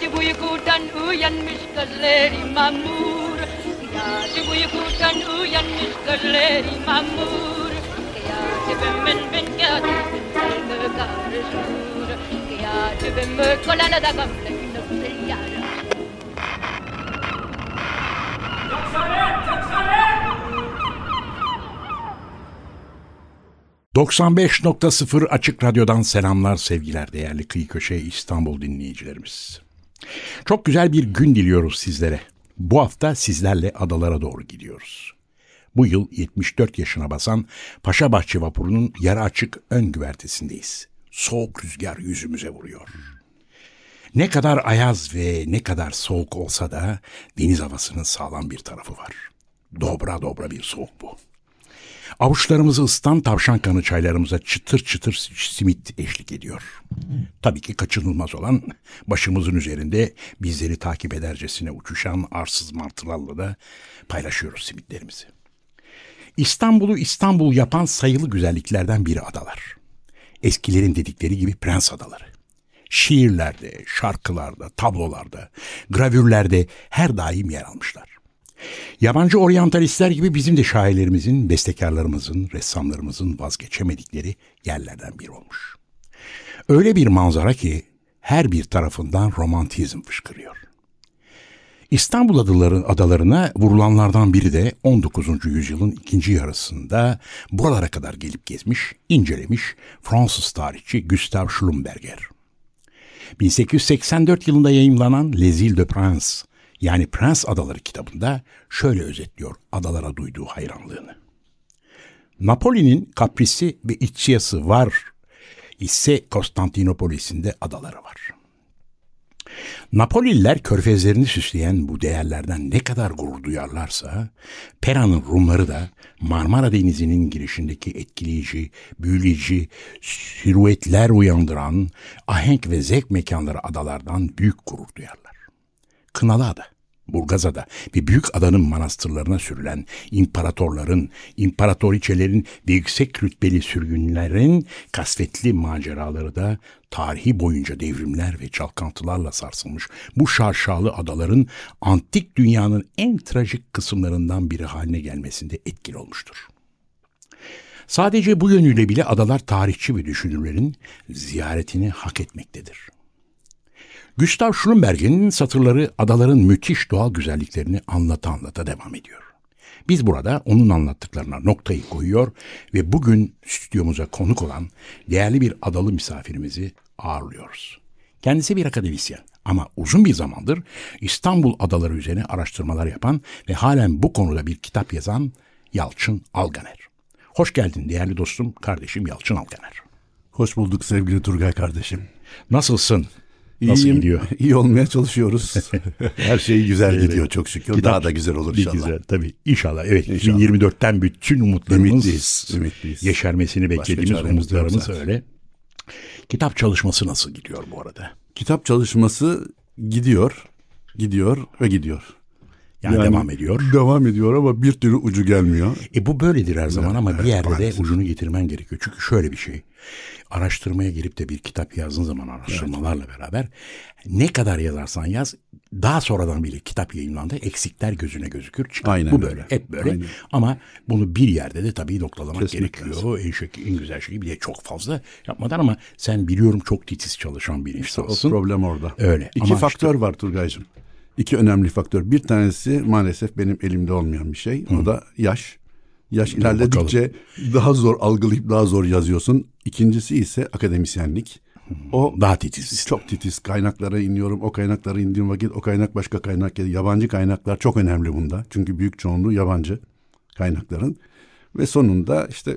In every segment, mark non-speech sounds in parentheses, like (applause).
Gece uykudan uyanmış gözleri mamur. Gece uykudan uyanmış gözleri mamur. Gece ben ben gece karışır Gece ben kolana da gamle yara 95.0 Açık Radyo'dan selamlar sevgiler değerli Kıyı Köşe İstanbul dinleyicilerimiz. Çok güzel bir gün diliyoruz sizlere. Bu hafta sizlerle adalara doğru gidiyoruz. Bu yıl 74 yaşına basan Paşabahçe vapurunun yarı açık ön güvertesindeyiz. Soğuk rüzgar yüzümüze vuruyor. Ne kadar ayaz ve ne kadar soğuk olsa da deniz havasının sağlam bir tarafı var. Dobra dobra bir soğuk bu. Avuçlarımızı ısıtan tavşan kanı çaylarımıza çıtır çıtır simit eşlik ediyor. Tabii ki kaçınılmaz olan başımızın üzerinde bizleri takip edercesine uçuşan arsız martılarla da paylaşıyoruz simitlerimizi. İstanbul'u İstanbul yapan sayılı güzelliklerden biri adalar. Eskilerin dedikleri gibi prens adaları. Şiirlerde, şarkılarda, tablolarda, gravürlerde her daim yer almışlar. Yabancı oryantalistler gibi bizim de şairlerimizin, bestekarlarımızın, ressamlarımızın vazgeçemedikleri yerlerden biri olmuş. Öyle bir manzara ki her bir tarafından romantizm fışkırıyor. İstanbul adaları, adalarına vurulanlardan biri de 19. yüzyılın ikinci yarısında buralara kadar gelip gezmiş, incelemiş Fransız tarihçi Gustave Schlumberger. 1884 yılında yayımlanan Les Îles de Prince yani Prens Adaları kitabında şöyle özetliyor adalara duyduğu hayranlığını. Napoli'nin kaprisi ve iççiyası var ise Konstantinopolis'in de adaları var. Napolililer körfezlerini süsleyen bu değerlerden ne kadar gurur duyarlarsa, Pera'nın Rumları da Marmara Denizi'nin girişindeki etkileyici, büyüleyici, silüetler uyandıran, ahenk ve zevk mekanları adalardan büyük gurur duyarlar. Kınalıada, Burgazada ve büyük adanın manastırlarına sürülen imparatorların, imparatoriçelerin ve yüksek rütbeli sürgünlerin kasvetli maceraları da tarihi boyunca devrimler ve çalkantılarla sarsılmış bu şarşalı adaların antik dünyanın en trajik kısımlarından biri haline gelmesinde etkili olmuştur. Sadece bu yönüyle bile adalar tarihçi ve düşünürlerin ziyaretini hak etmektedir. Gustav Schlumberg'in satırları adaların müthiş doğal güzelliklerini anlata anlata devam ediyor. Biz burada onun anlattıklarına noktayı koyuyor ve bugün stüdyomuza konuk olan değerli bir adalı misafirimizi ağırlıyoruz. Kendisi bir akademisyen ama uzun bir zamandır İstanbul adaları üzerine araştırmalar yapan ve halen bu konuda bir kitap yazan Yalçın Alganer. Hoş geldin değerli dostum, kardeşim Yalçın Alganer. Hoş bulduk sevgili Turgay kardeşim. Nasılsın? Nasıl İyiyim, gidiyor? (laughs) İyi olmaya çalışıyoruz. (laughs) Her şey güzel evet. gidiyor çok şükür. Kitap, Daha da güzel olur inşallah. Güzel, tabii inşallah. Evet inşallah. 2024'ten bütün umutlarımız ümitliyiz, ümitliyiz. yeşermesini beklediğimiz umutlarımız öyle. Kitap çalışması nasıl gidiyor bu arada? Kitap çalışması gidiyor, gidiyor ve gidiyor. Yani, yani devam ediyor. Devam ediyor ama bir türlü ucu gelmiyor. E bu böyledir her zaman ama evet, bir yerde maalesef. de ucunu getirmen gerekiyor. Çünkü şöyle bir şey. Araştırmaya girip de bir kitap yazdığın zaman araştırmalarla evet. beraber ne kadar yazarsan yaz daha sonradan bile kitap yayınlandı eksikler gözüne gözükür çıkar. Aynen bu böyle öyle. hep böyle Aynen. ama bunu bir yerde de tabii noktalamak Kesinlikle. gerekiyor. En, şey, en güzel şey bir de çok fazla yapmadan ama sen biliyorum çok titiz çalışan bir insansın. İşte o problem orada. Öyle. İki ama faktör işte, var Turgay'cığım. İki önemli faktör. Bir tanesi maalesef benim elimde olmayan bir şey. Hı. O da yaş. Yaş ilerledikçe daha zor algılayıp daha zor yazıyorsun. İkincisi ise akademisyenlik. O daha titiz. Çok titiz. Kaynaklara iniyorum. O kaynaklara indiğim vakit o kaynak başka kaynak. Yabancı kaynaklar çok önemli bunda. Çünkü büyük çoğunluğu yabancı kaynakların. Ve sonunda işte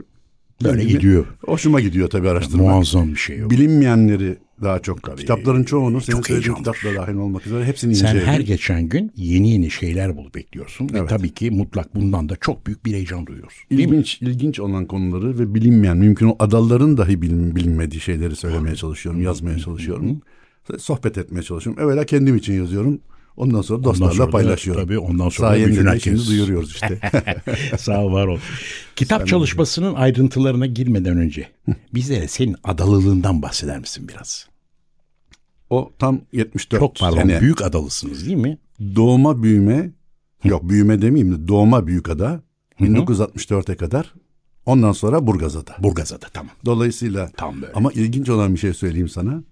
Böyle Bilimi- gidiyor. Hoşuma gidiyor tabii araştırmak. Muazzam bir şey o. Bilinmeyenleri daha çok. Kitapların çoğunu senin çok söylediğin kitapla dahil olmak üzere hepsini Sen inceledim. her geçen gün yeni yeni şeyler bulup bekliyorsun. Ve Evet. tabii ki mutlak bundan da çok büyük bir heyecan duyuyorsun. İlginç, ilginç olan konuları ve bilinmeyen, mümkün o adaların dahi bilin, bilinmediği şeyleri söylemeye çalışıyorum, yazmaya çalışıyorum. Sohbet etmeye çalışıyorum. Evvela kendim için yazıyorum. Ondan sonra dostlarla sonra da paylaşıyorum. tabii ondan sonra da Sayende de şimdi duyuruyoruz işte. (laughs) (laughs) Sağ ol var ol. Kitap çalışmasının ayrıntılarına girmeden önce bizlere senin adalılığından bahseder misin biraz? o tam 74 Çok pardon sene. büyük adalısınız değil mi? Doğma büyüme, yok büyüme demeyeyim de doğma Büyükada 1964'e kadar. Ondan sonra Burgazada. Burgazada tamam. Dolayısıyla Tam böyle. ama ilginç olan bir şey söyleyeyim sana.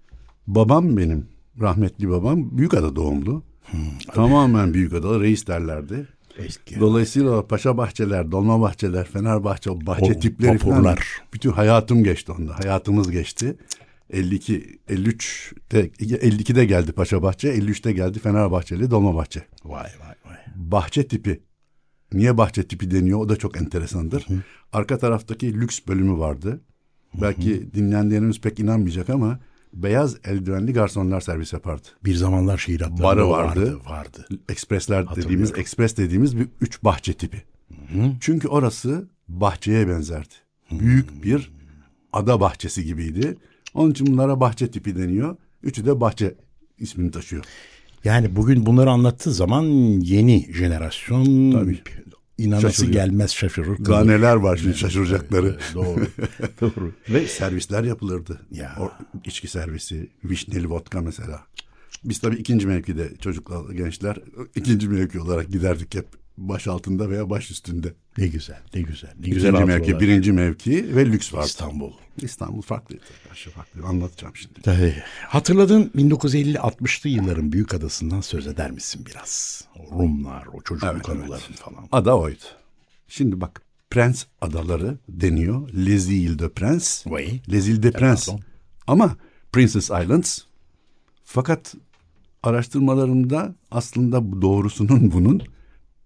Babam benim rahmetli babam Büyükada doğumlu. Tamamen Büyükada reis derlerdi. Eski. Dolayısıyla paşa bahçeler, dolma bahçeler, Fenerbahçe bahçe O tipleri falan bütün hayatım geçti onda. Hayatımız geçti. 52 53'te 52'de geldi Paşa Bahçe, 53'te geldi Fenerbahçeli Dolma Bahçe. Vay vay vay. Bahçe tipi. Niye bahçe tipi deniyor? O da çok enteresandır. Arka taraftaki lüks bölümü vardı. Belki dinleyenlerimiz pek inanmayacak ama beyaz eldivenli garsonlar servis yapardı. Bir zamanlar şehir hatlarında Barı vardı. vardı. Vardı. Ekspresler dediğimiz, ekspres dediğimiz bir üç bahçe tipi. Çünkü orası bahçeye benzerdi. Büyük bir ada bahçesi gibiydi. Onun için bunlara bahçe tipi deniyor. Üçü de bahçe ismini taşıyor. Yani bugün bunları anlattığı zaman yeni jenerasyon Tabii. İnanası Şaşırıyor. gelmez şaşırır. Daha neler var şimdi şaşıracakları. Doğru. (laughs) Doğru. Ve servisler yapılırdı. Ya. O içki servisi, vişneli vodka mesela. Biz tabii ikinci mevkide çocuklar, gençler ikinci mevki olarak giderdik hep baş altında veya baş üstünde. Ne güzel, ne güzel. Ne güzel mevki, birinci mevki ve lüks vardı. İstanbul. İstanbul farklıydı. Aşağı farklı. Anlatacağım şimdi. Tabii. Hatırladığın 1950-60'lı yılların büyük adasından söz eder misin biraz? O Rumlar, o çocukluk Evet, anıların falan. Ada oydu. Şimdi bak Prens adaları deniyor. Les Îles de Prince. Oui. Les Îles de Prince. pardon. Ama Princess Islands. Fakat araştırmalarımda aslında doğrusunun bunun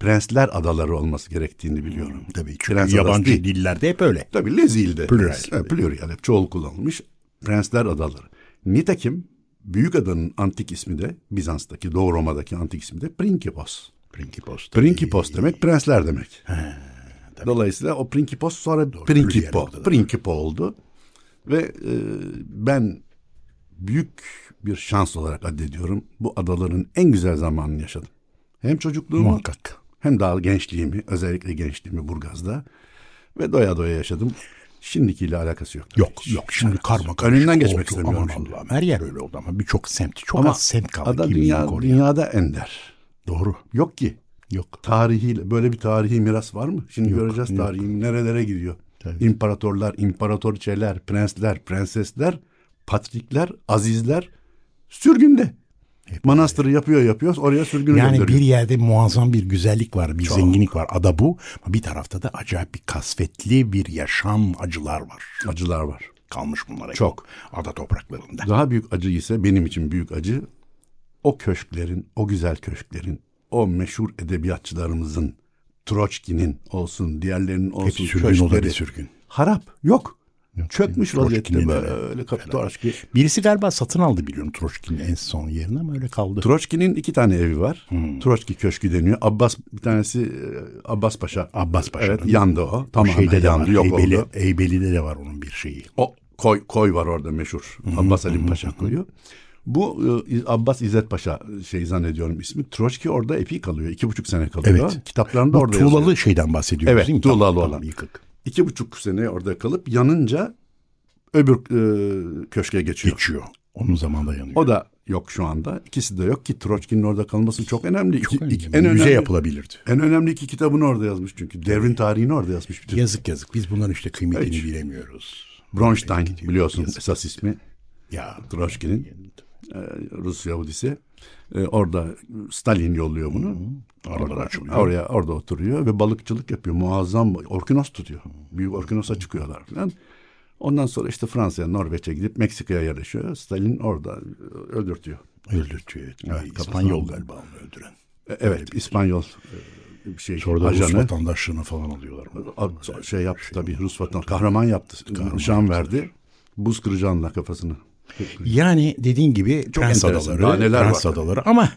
Prensler adaları olması gerektiğini biliyorum. Tabii çünkü Prens yabancı değil. dillerde hep öyle. Tabii Les Îles'de. Plural. Evet, plural. Hep çoğul kullanılmış. Prensler adaları. Nitekim Büyük adanın antik ismi de Bizans'taki Doğu Roma'daki antik ismi de Principos. Principos. Principos demek prensler demek. Dolayısıyla o Principos sonra Principo, oldu da. Principo oldu. Ve e, ben büyük bir şans olarak addediyorum. Bu adaların en güzel zamanını yaşadım. Hem çocukluğumu Muhakkak. Hem daha gençliğimi, özellikle gençliğimi Burgaz'da ve doya doya yaşadım. Şimdikiyle alakası yok. Yok yok şimdi karma karışık Önünden geçmek oldu. istemiyorum Aman şimdi. Allah'ım her yer öyle oldu ama birçok semt çok Ama az semt kaldı. ada dünya, koruyan. dünyada ender. Doğru. Yok ki. Yok. Tarihiyle böyle bir tarihi miras var mı? Şimdi Yok, göreceğiz yok. tarihi nerelere gidiyor. Evet. İmparatorlar, imparatoriçeler, prensler, prensesler, patrikler, azizler sürgünde. Manastırı yapıyor yapıyor oraya sürgün Yani gönderiyor. bir yerde muazzam bir güzellik var, bir zenginlik var. Ada bu. Ama bir tarafta da acayip bir kasvetli bir yaşam acılar var. acılar var. Kalmış bunlara. Çok. Ada topraklarında. Daha büyük acı ise benim için büyük acı o köşklerin, o güzel köşklerin, o meşhur edebiyatçılarımızın, Troçki'nin olsun, diğerlerinin olsun Hepsi sürgün köşkleri sürgün. harap yok. Çökmüş Troçki'nin vaziyette öyle. böyle Troçki. Birisi galiba satın aldı biliyorum Troçki'nin en son yerini ama öyle kaldı. Troçki'nin iki tane evi var. Hmm. Troçki Köşkü deniyor. Abbas bir tanesi e, Abbas Paşa. Abbas Paşa'nın. Evet yandı o. Tamamen Şeyde de var. yandı. Yok Heybeli, oldu. Heybeli'de de var onun bir şeyi. O koy, koy var orada meşhur. Abbas Halim Paşa koyu. Bu e, Abbas İzzet Paşa şey zannediyorum ismi. Troçki orada epey kalıyor. iki buçuk sene kalıyor. Evet. Kitaplarında Bu orada tuğlalı yazıyor. şeyden bahsediyoruz Evet, değil mi? tuğlalı Tamam, olan. tamam, yıkık. İki buçuk sene orada kalıp yanınca öbür e, köşke geçiyor. Geçiyor. Onun zamanında yanıyor. O da yok şu anda. İkisi de yok ki Troçki'nin orada kalması çok önemli. Çok İki- önemli. iki- en Müze önemli, yapılabilirdi. En önemli iki kitabını orada yazmış çünkü. Devrin tarihini orada yazmış bütün. Yazık yazık. Biz bunların işte kıymetini Hiç. bilemiyoruz. Bronstein biliyorsun esas ismi. Ya Troçki'nin e, Rus Yahudisi. E, orada Stalin yolluyor bunu. Aralar Orada, açılıyor. oraya orada oturuyor ve balıkçılık yapıyor. Muazzam orkinos tutuyor. Büyük orkinosa çıkıyorlar falan. Ondan sonra işte Fransa'ya, Norveç'e gidip Meksika'ya yerleşiyor. Stalin orada e, öldürtüyor. öldürtüyor. Evet, İspanyol kafasına- galiba onu öldüren. E, Evet, İspanyol e, şey Sonra da Rus ajanı. vatandaşlığını falan alıyorlar. A- şey yaptı tabii Rus vatan kahraman yaptı. Nişan verdi. Buz kıracağınla kafasını. Yani dediğin gibi Prens enteresan. Adaları, neler Prens var. Adaları ama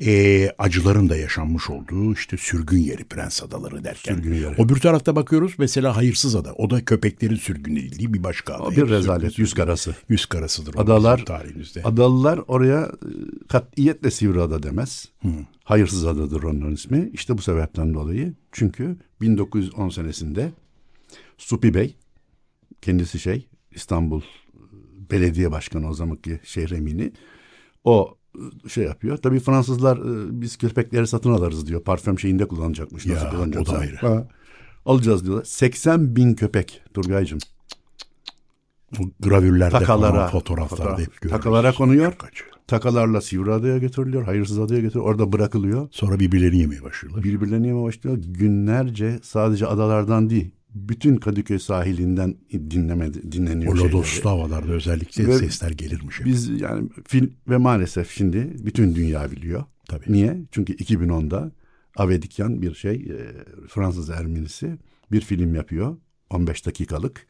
e, acıların da yaşanmış olduğu işte sürgün yeri Prens Adaları derken. Sürgün yeri. O bir tarafta bakıyoruz mesela Hayırsız Ada. O da köpeklerin sürgün edildiği bir başka ada. O bir rezalet yüz karası. Yüz karasıdır. Adalar tarihimizde. Adalılar oraya e, katiyetle Sivriada demez. Hayırsız adadır onun ismi. İşte bu sebepten dolayı. Çünkü 1910 senesinde Supi Bey kendisi şey İstanbul Belediye Başkanı o zamanki şehir emini o e, şey yapıyor. Tabii Fransızlar e, biz köpekleri satın alırız diyor. Parfüm şeyinde kullanacakmış. Nasıl Ya, kullanacaksa. o da ayrı. Ha, alacağız diyorlar. 80 bin köpek Turgay'cığım. Bu gravürlerde Takalara, falan fotoğraflarda fotoğraf- hep görüyoruz. takalara konuyor. Takalarla Sivriada'ya götürülüyor. Hayırsız adaya götürülüyor. Orada bırakılıyor. Sonra birbirlerini yemeye başlıyorlar. Birbirlerine yemeye başlıyor. Günlerce sadece adalardan değil. Bütün Kadıköy sahilinden dinleme, dinleniyor O lodoslu havalarda özellikle Ve sesler gelirmiş. hep. Biz yani film ve maalesef şimdi bütün dünya biliyor. Tabii. Niye? Çünkü 2010'da Avedikyan bir şey e, Fransız Ermenisi bir film yapıyor. 15 dakikalık.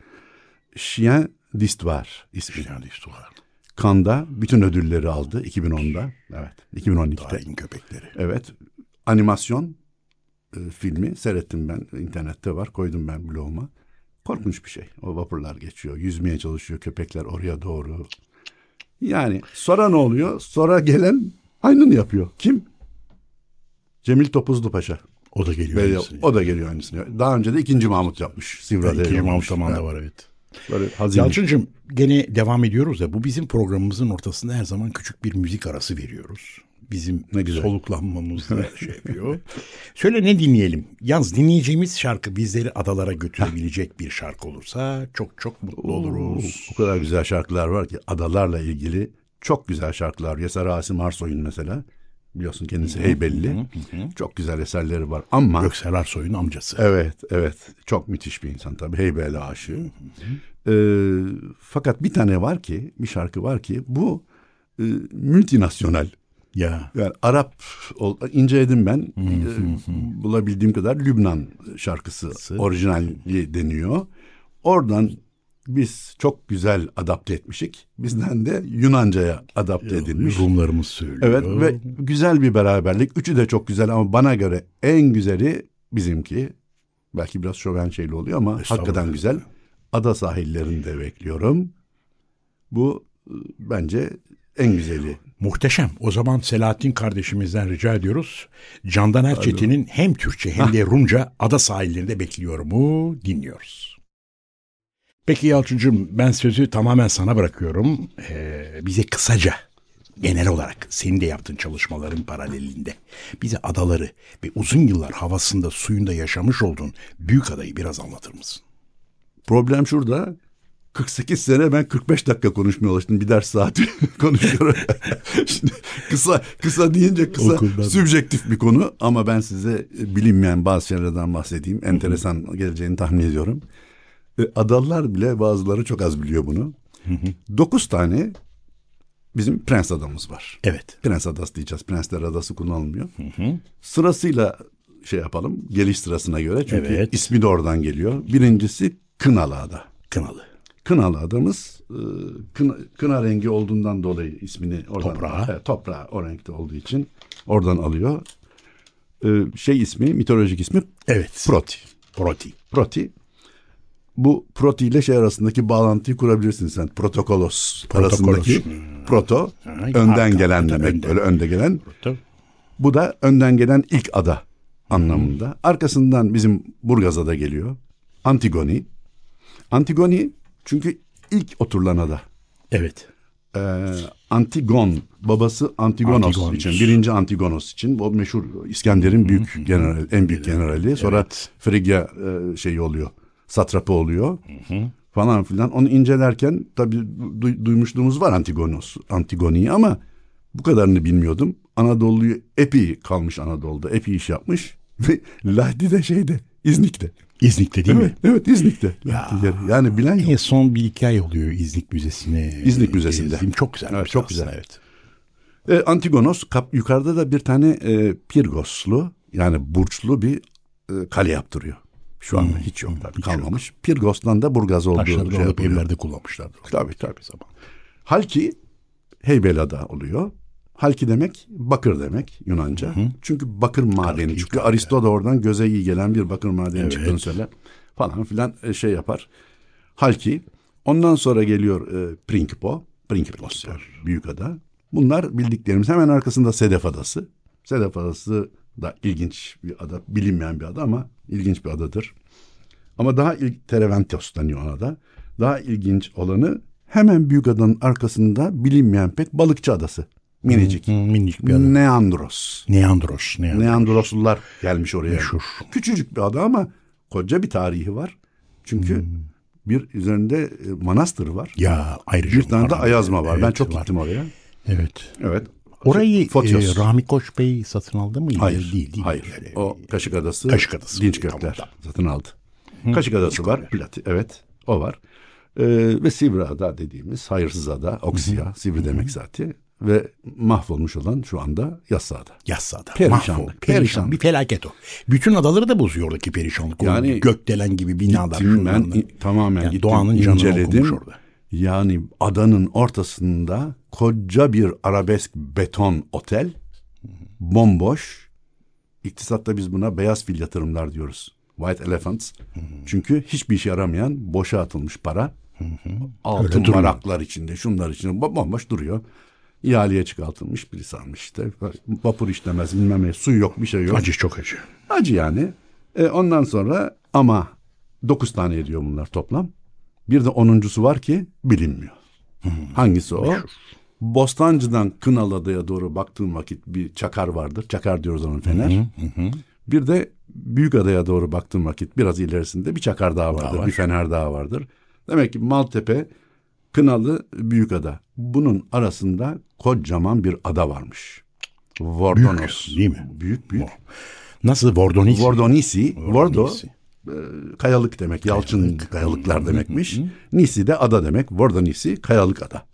Chien d'Histoire ismi. İşte o. Kanda bütün ödülleri aldı 2010'da. Evet. 2012'de. Tayin köpekleri. Evet. Animasyon e, filmi seyrettim ben. internette var. Koydum ben bloguma. Korkunç bir şey. O vapurlar geçiyor. Yüzmeye çalışıyor köpekler oraya doğru. Yani sonra ne oluyor? Sonra gelen aynını yapıyor. Kim? Cemil Topuzlu Paşa. O da geliyor. Böyle, aynısını. o da geliyor aynısını. Daha önce de ikinci Mahmut yapmış. Sivriada'ya İkinci Mahmut. Aman da var evet. Böyle. Yalçın'cığım gene devam ediyoruz da bu bizim programımızın ortasında her zaman küçük bir müzik arası veriyoruz. Bizim Ne güzel. soluklanmamızla (laughs) şey yapıyor. Söyle ne dinleyelim? Yalnız dinleyeceğimiz şarkı bizleri adalara götürebilecek bir şarkı olursa çok çok mutlu oluruz. O kadar güzel şarkılar var ki adalarla ilgili çok güzel şarkılar. Yeser Asim Arsoy'un mesela. Biliyorsun kendisi Heybelli. Çok güzel eserleri var ama Göksel Arsoy'un amcası. evet evet çok müthiş bir insan tabii Heybeli aşığı. Ee, fakat bir tane var ki bir şarkı var ki bu e, multinasyonel. Ya Yani Arap inceledim ben. Ee, bulabildiğim kadar Lübnan şarkısı orijinali deniyor. Oradan biz çok güzel adapte etmişik. Bizden de Yunanca'ya adapte edilmiş. Rumlarımız söylüyor. Evet ve güzel bir beraberlik. Üçü de çok güzel ama bana göre en güzeli bizimki. Belki biraz şoven şeyli oluyor ama hakikaten güzel. Ada sahillerinde bekliyorum. Bu e, bence en güzeli. Muhteşem. O zaman Selahattin kardeşimizden rica ediyoruz. Candan Erçetin'in hem Türkçe hem de Rumca ada sahillerinde bekliyorumu dinliyoruz. Peki Yalçıncığım ben sözü tamamen sana bırakıyorum. Ee, bize kısaca genel olarak senin de yaptığın çalışmaların paralelinde bize adaları ve uzun yıllar havasında suyunda yaşamış olduğun büyük adayı biraz anlatır mısın? Problem şurada. 48 sene ben 45 dakika konuşmaya alıştım. Bir ders saati (laughs) konuşuyorum. (laughs) Şimdi kısa kısa deyince kısa Okuldan. sübjektif bir konu ama ben size bilinmeyen bazı şeylerden bahsedeyim. Enteresan geleceğini tahmin ediyorum. E, Adalılar bile bazıları çok az biliyor bunu. 9 tane bizim prens adamız var. Evet. Prens adası diyeceğiz. Prensler adası kullanılmıyor. Sırasıyla şey yapalım. Geliş sırasına göre. Çünkü Evet. ismi de oradan geliyor. Birincisi Kınalı Ada. Kınalı. Kınalı adamız e, kına, kına rengi olduğundan dolayı ismini oradan Toprağı. Evet, toprağı o renkte olduğu için oradan alıyor. E, şey ismi mitolojik ismi Evet. Proti. Proti. Proti. Bu Proti ile şey arasındaki bağlantıyı kurabilirsin sen. Protokolos, Protokolos. arasındaki proto Ha, önden arka, gelen arka, demek. önden. Böyle önde gelen. Tabii. Bu da önden gelen ilk ada anlamında. Arkasından bizim Burgaz'a da geliyor. Antigoni. Antigoni çünkü ilk oturulan ada. Evet. Ee, Antigon babası Antigonos, Antigonos. için birinci Antigonos için o meşhur İskender'in büyük general en büyük generali sonra Evet. Frigya e, şeyi oluyor satrapı oluyor falan filan onu incelerken tabii du- duymuşluğumuz var Antigonos Antigoni'yi ama bu kadarını bilmiyordum Anadolu'yu epey kalmış Anadolu'da epey iş yapmış (laughs) ve Lahdi de şeyde İznik'te İznik'te değil evet, mi? evet İznik'te yani bilen yok. En son bir iki ay oluyor İznik Müzesi'ne. İznik Müzesi'nde. gezdim. Çok güzel. Evet, çok güzel. Evet. E, Antigonos kap, yukarıda da bir tane e, Pirgoslu yani burçlu bir e, kale yaptırıyor. Şu anda hiç yok tabii kalmamış. Pirgos'tan da Burgaz olduğu Taşları şey yapılıyor. evlerde kullanmışlardı. Tabii tabii. Halki Heybeliada oluyor. Halki demek bakır demek Yunanca. Çünkü bakır madeni çıkıyor. Aristo da oradan göze iyi gelen bir bakır madeni çıktığını söyler. Falan filan e, şey yapar. Halki. Ondan sonra geliyor e, Prinkipo. Prinkipos. Büyük ada. Bunlar bildiklerimiz. Hemen arkasında Sedef Adası. Sedef Adası da ilginç bir ada. Bilinmeyen bir ada ama ilginç bir adadır. Ama daha ilk Tereventos deniyor ona da. Daha ilginç olanı hemen büyük adanın arkasında bilinmeyen pek balıkçı adası. Minicik. Hı, minik bir ada. Neandros. Neandros. Neandros. Neandroslular gelmiş oraya. Meşhur. Küçücük bir ada ama koca bir tarihi var. Çünkü bir üzerinde e, manastır var. Ya ayrıca Bir tane de. Ayazma var. ben Evet, çok var. gittim oraya. Evet. Evet. Orayı Fotios. e, Rahmi Koç Bey satın aldı mı? Hayır. Değil değil. hayır. Yani, O Kaşık Adası. Kaşık Adası. Dinç Gökler tamam. satın aldı. Kaşık Adası var. Plati, evet. O var. Ee, ve Sivri Ada dediğimiz hayırsız ada. Oksiya. Sivri demek zaten. Ve mahvolmuş olan şu anda Yassıada. Yassıada. Perişanlık, Mahvol. Perişan. perişanlık. Bir felaket o. Bütün adaları da bozuyor oradaki perişanlık. Yani Yani gökdelen gibi binalar. Gittim ben tamamen Yani gittim, doğanın canını inceledim. orada. Yani adanın ortasında koca bir arabesk beton otel. Bomboş. İktisatta biz buna beyaz fil yatırımlar diyoruz. White elephants. Çünkü hiçbir işe yaramayan boşa atılmış para. Altın varaklar içinde, şunlar içinde bo- bomboş duruyor. İhaleye çıkartılmış birisi almış işte. Vapur işlemez bilmem ne. Su yok bir şey yok. Acı çok acı. Acı yani. E, ondan sonra ama dokuz tane ediyor bunlar toplam. Bir de onuncusu var ki bilinmiyor. Hangisi o? Bostancı'dan Kınalıada'ya doğru baktığım vakit bir çakar vardır. Çakar diyoruz onun fener. Bir de Büyükada'ya doğru baktığım vakit biraz ilerisinde bir çakar daha vardır. var. Bir fener daha vardır. Demek ki Maltepe, Kınalı, Büyükada. Bunun arasında kocaman bir ada varmış. Vordonos. Büyük, değil mi? Büyük büyük. Nasıl Vordonis? Vordonisi, Vordo Vordonisi. e, kayalık demek, yalçın kayalıklar demekmiş. Nisi de ada demek. Vordonisi kayalık ada.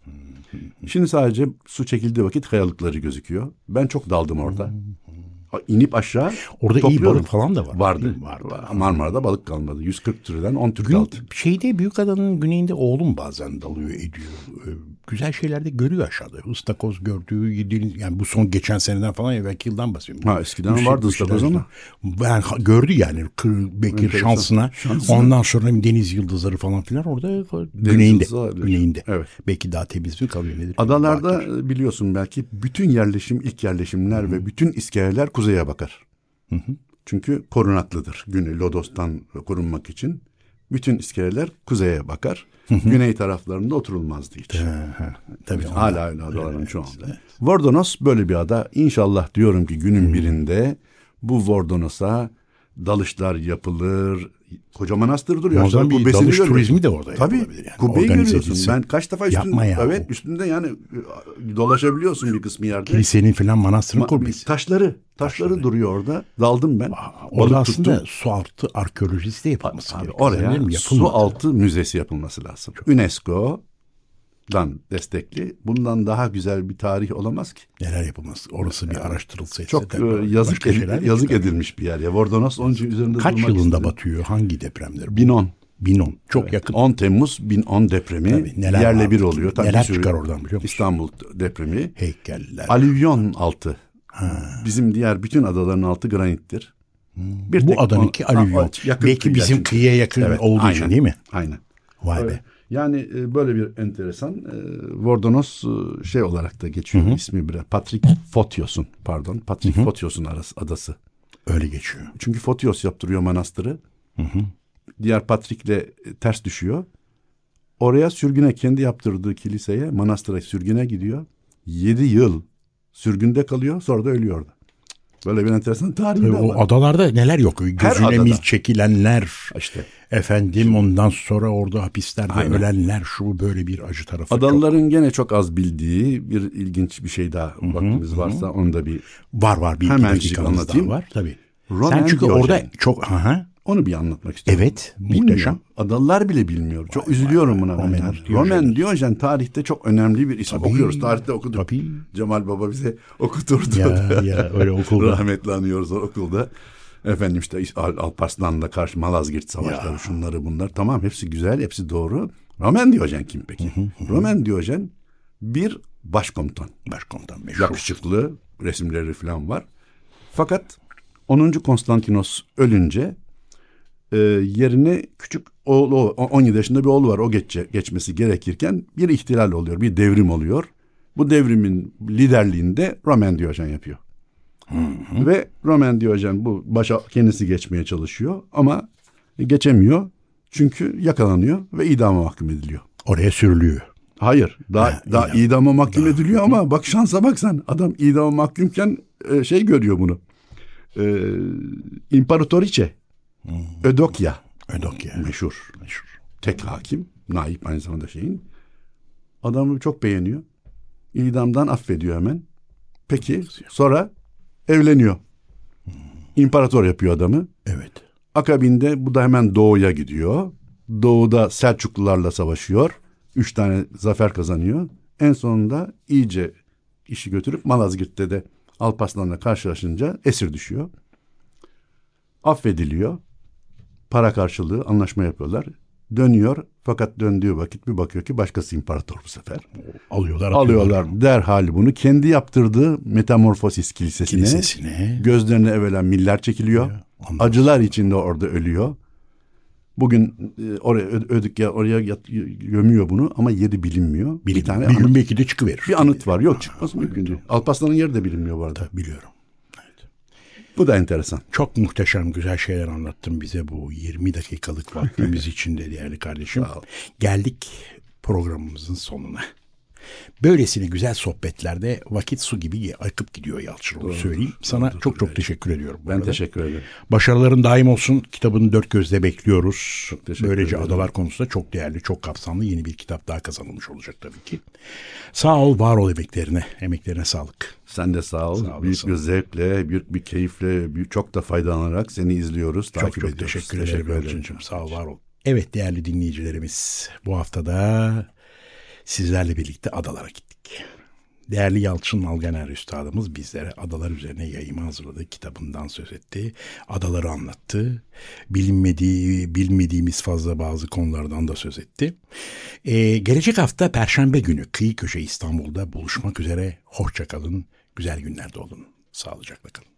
Şimdi sadece su çekildiği vakit kayalıkları gözüküyor. Ben çok daldım orada. İnip aşağı Orada iyi balık falan da var. Vardı. Var, var. Marmara'da balık kalmadı. 140 türden 10 tür kaldı. şeyde Büyükada'nın güneyinde oğlum bazen dalıyor ediyor. Güzel şeyler de görüyor aşağıda. Istakoz gördüğü yediğiniz yani bu son geçen seneden falan evvelki yıldan bahsediyorum. Ha, eskiden Bir şey- vardı bir ıstakoz ama. Ben ha- gördü yani Kır, Bekir Enteresan. şansına. Şansına. Ondan sonra deniz yıldızları falan filan orada güneyinde. yıldızı var. Güneyinde. Evet. Belki daha temiz mi kalıyor nedir? Adalarda e, biliyorsun belki bütün yerleşim, ilk yerleşimler ve bütün iskeleler kuzeye bakar. Çünkü korunaklıdır. Güney Lodos'tan korunmak için bütün iskeleler kuzeye bakar. Güney taraflarında oturulmazdı hiç. Tabii Hala öyle adaların şu anda. Vordonos böyle bir ada. İnşallah diyorum ki günün birinde bu Vordonos'a dalışlar yapılır. Koca manastır duruyor. Muazzam bir dalış görüyorsun. turizmi de orada Tabii. yapılabilir yani. Kubbeyi görüyorsun. edilse. Ben kaç defa üstünde, Yapma ya. evet üstünde yani e, dolaşabiliyorsun bir kısmı yerde. Kilisenin filan manastırın Ma- kubbesi. Taşları, taşları duruyor orada. Daldım ben. Orada Balık aslında tuttum. su altı arkeolojisi de yapılması gerekiyor. oraya su altı müzesi yapılması lazım. UNESCO'dan destekli. Bundan daha güzel bir tarih olamaz ki. Neler yapılması? Orası bir araştırılsa. Çok e, yazık edil- yazık çıkar. edilmiş bir yer ya. Vordonos onun için üzerinde Kaç durmak yılında istedim. batıyor? Hangi depremdir? bu? 1010. 1010. Çok yakın. 10 Temmuz 1010 depremi Tabii, neler yerle vardı bir oluyor. Tabii Neler bir çıkar oradan biliyor musun? İstanbul depremi. Heykeller. Alüvyon altı. Bizim diğer bütün adaların altı granittir. Bir tek bu adanınki alüvyon. Belki bizim çünkü. kıyıya yakın Evet, olduğu aynen, için değil mi? Aynen. Vay Evet. be. Yani e, böyle bir enteresan e, Vordonos e, şey olarak da geçiyor ismi biraz. Patrick Fotios'un pardon. Patrick Fotios'un arası, adası. Öyle geçiyor. Çünkü Fotios yaptırıyor manastırı. Diğer Patrick'le e, ters düşüyor. Oraya sürgüne kendi yaptırdığı kiliseye manastıra sürgüne gidiyor. Yedi yıl sürgünde kalıyor sonra da ölüyor orada. Böyle bir enteresan tarihi Tabii de o var. adalarda neler yok. Gözüne mil çekilenler. İşte. Efendim ondan sonra orada hapislerde Aynen. ölenler şu böyle bir acı tarafı çok. Adalıların gene çok az bildiği bir ilginç bir şey daha vaktimiz varsa onu da bir Var var bir, Hemencik dakikamız anlatayım. var tabii. Roman Sen çünkü Diyojen. orada çok aha, Onu bir anlatmak istiyorum. Evet, muhteşem. Adalılar bile bilmiyor. Çok üzülüyorum buna. ben Roman yani. Diyojen. Roman Diyojen tarihte çok önemli bir isim. Tabii. Okuyoruz. Tarihte okuduk. Tabii. Cemal Baba bize (laughs) okuturdu. Ya, ya öyle okulda. Rahmetli anıyoruz okulda. Efendim işte Al Alparslan'la karşı Malazgirt savaşları şunları bunlar. Tamam hepsi güzel hepsi doğru. Roman Diyojen kim peki? Roman Diyojen bir başkomutan. Başkomutan meşhur. Yakışıklı resimleri falan var. Fakat 10. Konstantinos ölünce e, yerine küçük oğlu o- 17 yaşında bir oğlu var. O geçe, geçmesi gerekirken bir ihtilal oluyor. Bir devrim oluyor. Bu devrimin liderliğinde Roman Diyojen yapıyor. Ve Roman Diyojen bu başa kendisi geçmeye çalışıyor ama geçemiyor. Çünkü yakalanıyor ve idama mahkum ediliyor. Oraya sürülüyor. Hayır. Daha, Ha, daha idam. idama mahkum ediliyor ama bak şansa bak sen. Adam idama mahkumken e, şey görüyor bunu. E, İmparatoriçe. Ödokya. Ödokya. Meşhur. Meşhur. Tek hakim. Naip aynı zamanda şeyin. Adamı çok beğeniyor. İdamdan affediyor hemen. Peki sonra evleniyor. İmparator yapıyor adamı. Evet. Akabinde bu da hemen doğuya gidiyor. Doğuda Selçuklularla savaşıyor. Üç tane zafer kazanıyor. En sonunda iyice işi götürüp Malazgirt'te de Alparslan'la karşılaşınca esir düşüyor. Affediliyor. Para karşılığı anlaşma yapıyorlar. Dönüyor fakat döndüğü vakit bir bakıyor ki başkası imparator bu sefer. Alıyorlar atıyorlar. Alıyorlar derhal bunu kendi yaptırdığı Metamorfosis Kilisesi'ne, Kilisesine. gözlerine evvelen miller çekiliyor. ondan Acılar içinde orada ölüyor. Bugün e, oraya Ö- Ödükya oraya yat, gömüyor bunu ama yeri bilinmiyor. Bir, bir tane bir gün belki de çıkıverir. bir anıt var. Yok çıkmaz mümkün değil. Alparslan'ın yeri de bilinmiyor bu arada. Biliyorum. Bu da enteresan. Çok muhteşem güzel şeyler anlattın bize bu 20 dakikalık vaktimiz (laughs) içinde değerli kardeşim. Geldik programımızın sonuna. Böylesine güzel sohbetlerde vakit su gibi akıp gidiyor Yalçın söyleyeyim. Sana çok çok teşekkür ediyorum. Ben arada. teşekkür ederim. Başarıların daim olsun. Kitabını dört gözle bekliyoruz. teşekkür Böylece ederim. adalar konusunda çok değerli, çok kapsamlı yeni bir kitap daha kazanılmış olacak tabii ki. Sağ ol, var ol emeklerine. Emeklerine sağlık. Sen de sağ ol. Sağ büyük bir zevkle, büyük bir keyifle, büyük, çok da faydalanarak seni izliyoruz, takip çok çok ediyoruz. teşekkür, ederim Yalçın'cığım. Sağ ol, var ol. Evet değerli dinleyicilerimiz bu haftada sizlerle birlikte adalara gittik. Değerli Yalçın Alganer Üstadımız bizlere adalar üzerine yayımı hazırladı. Kitabından söz etti. Adaları anlattı. Bilinmediği, bilmediğimiz fazla bazı konulardan da söz etti. Ee, gelecek hafta Perşembe günü Kıyı Köşe İstanbul'da buluşmak üzere. Hoşça kalın. Güzel günlerde olun. Sağlıcakla kalın.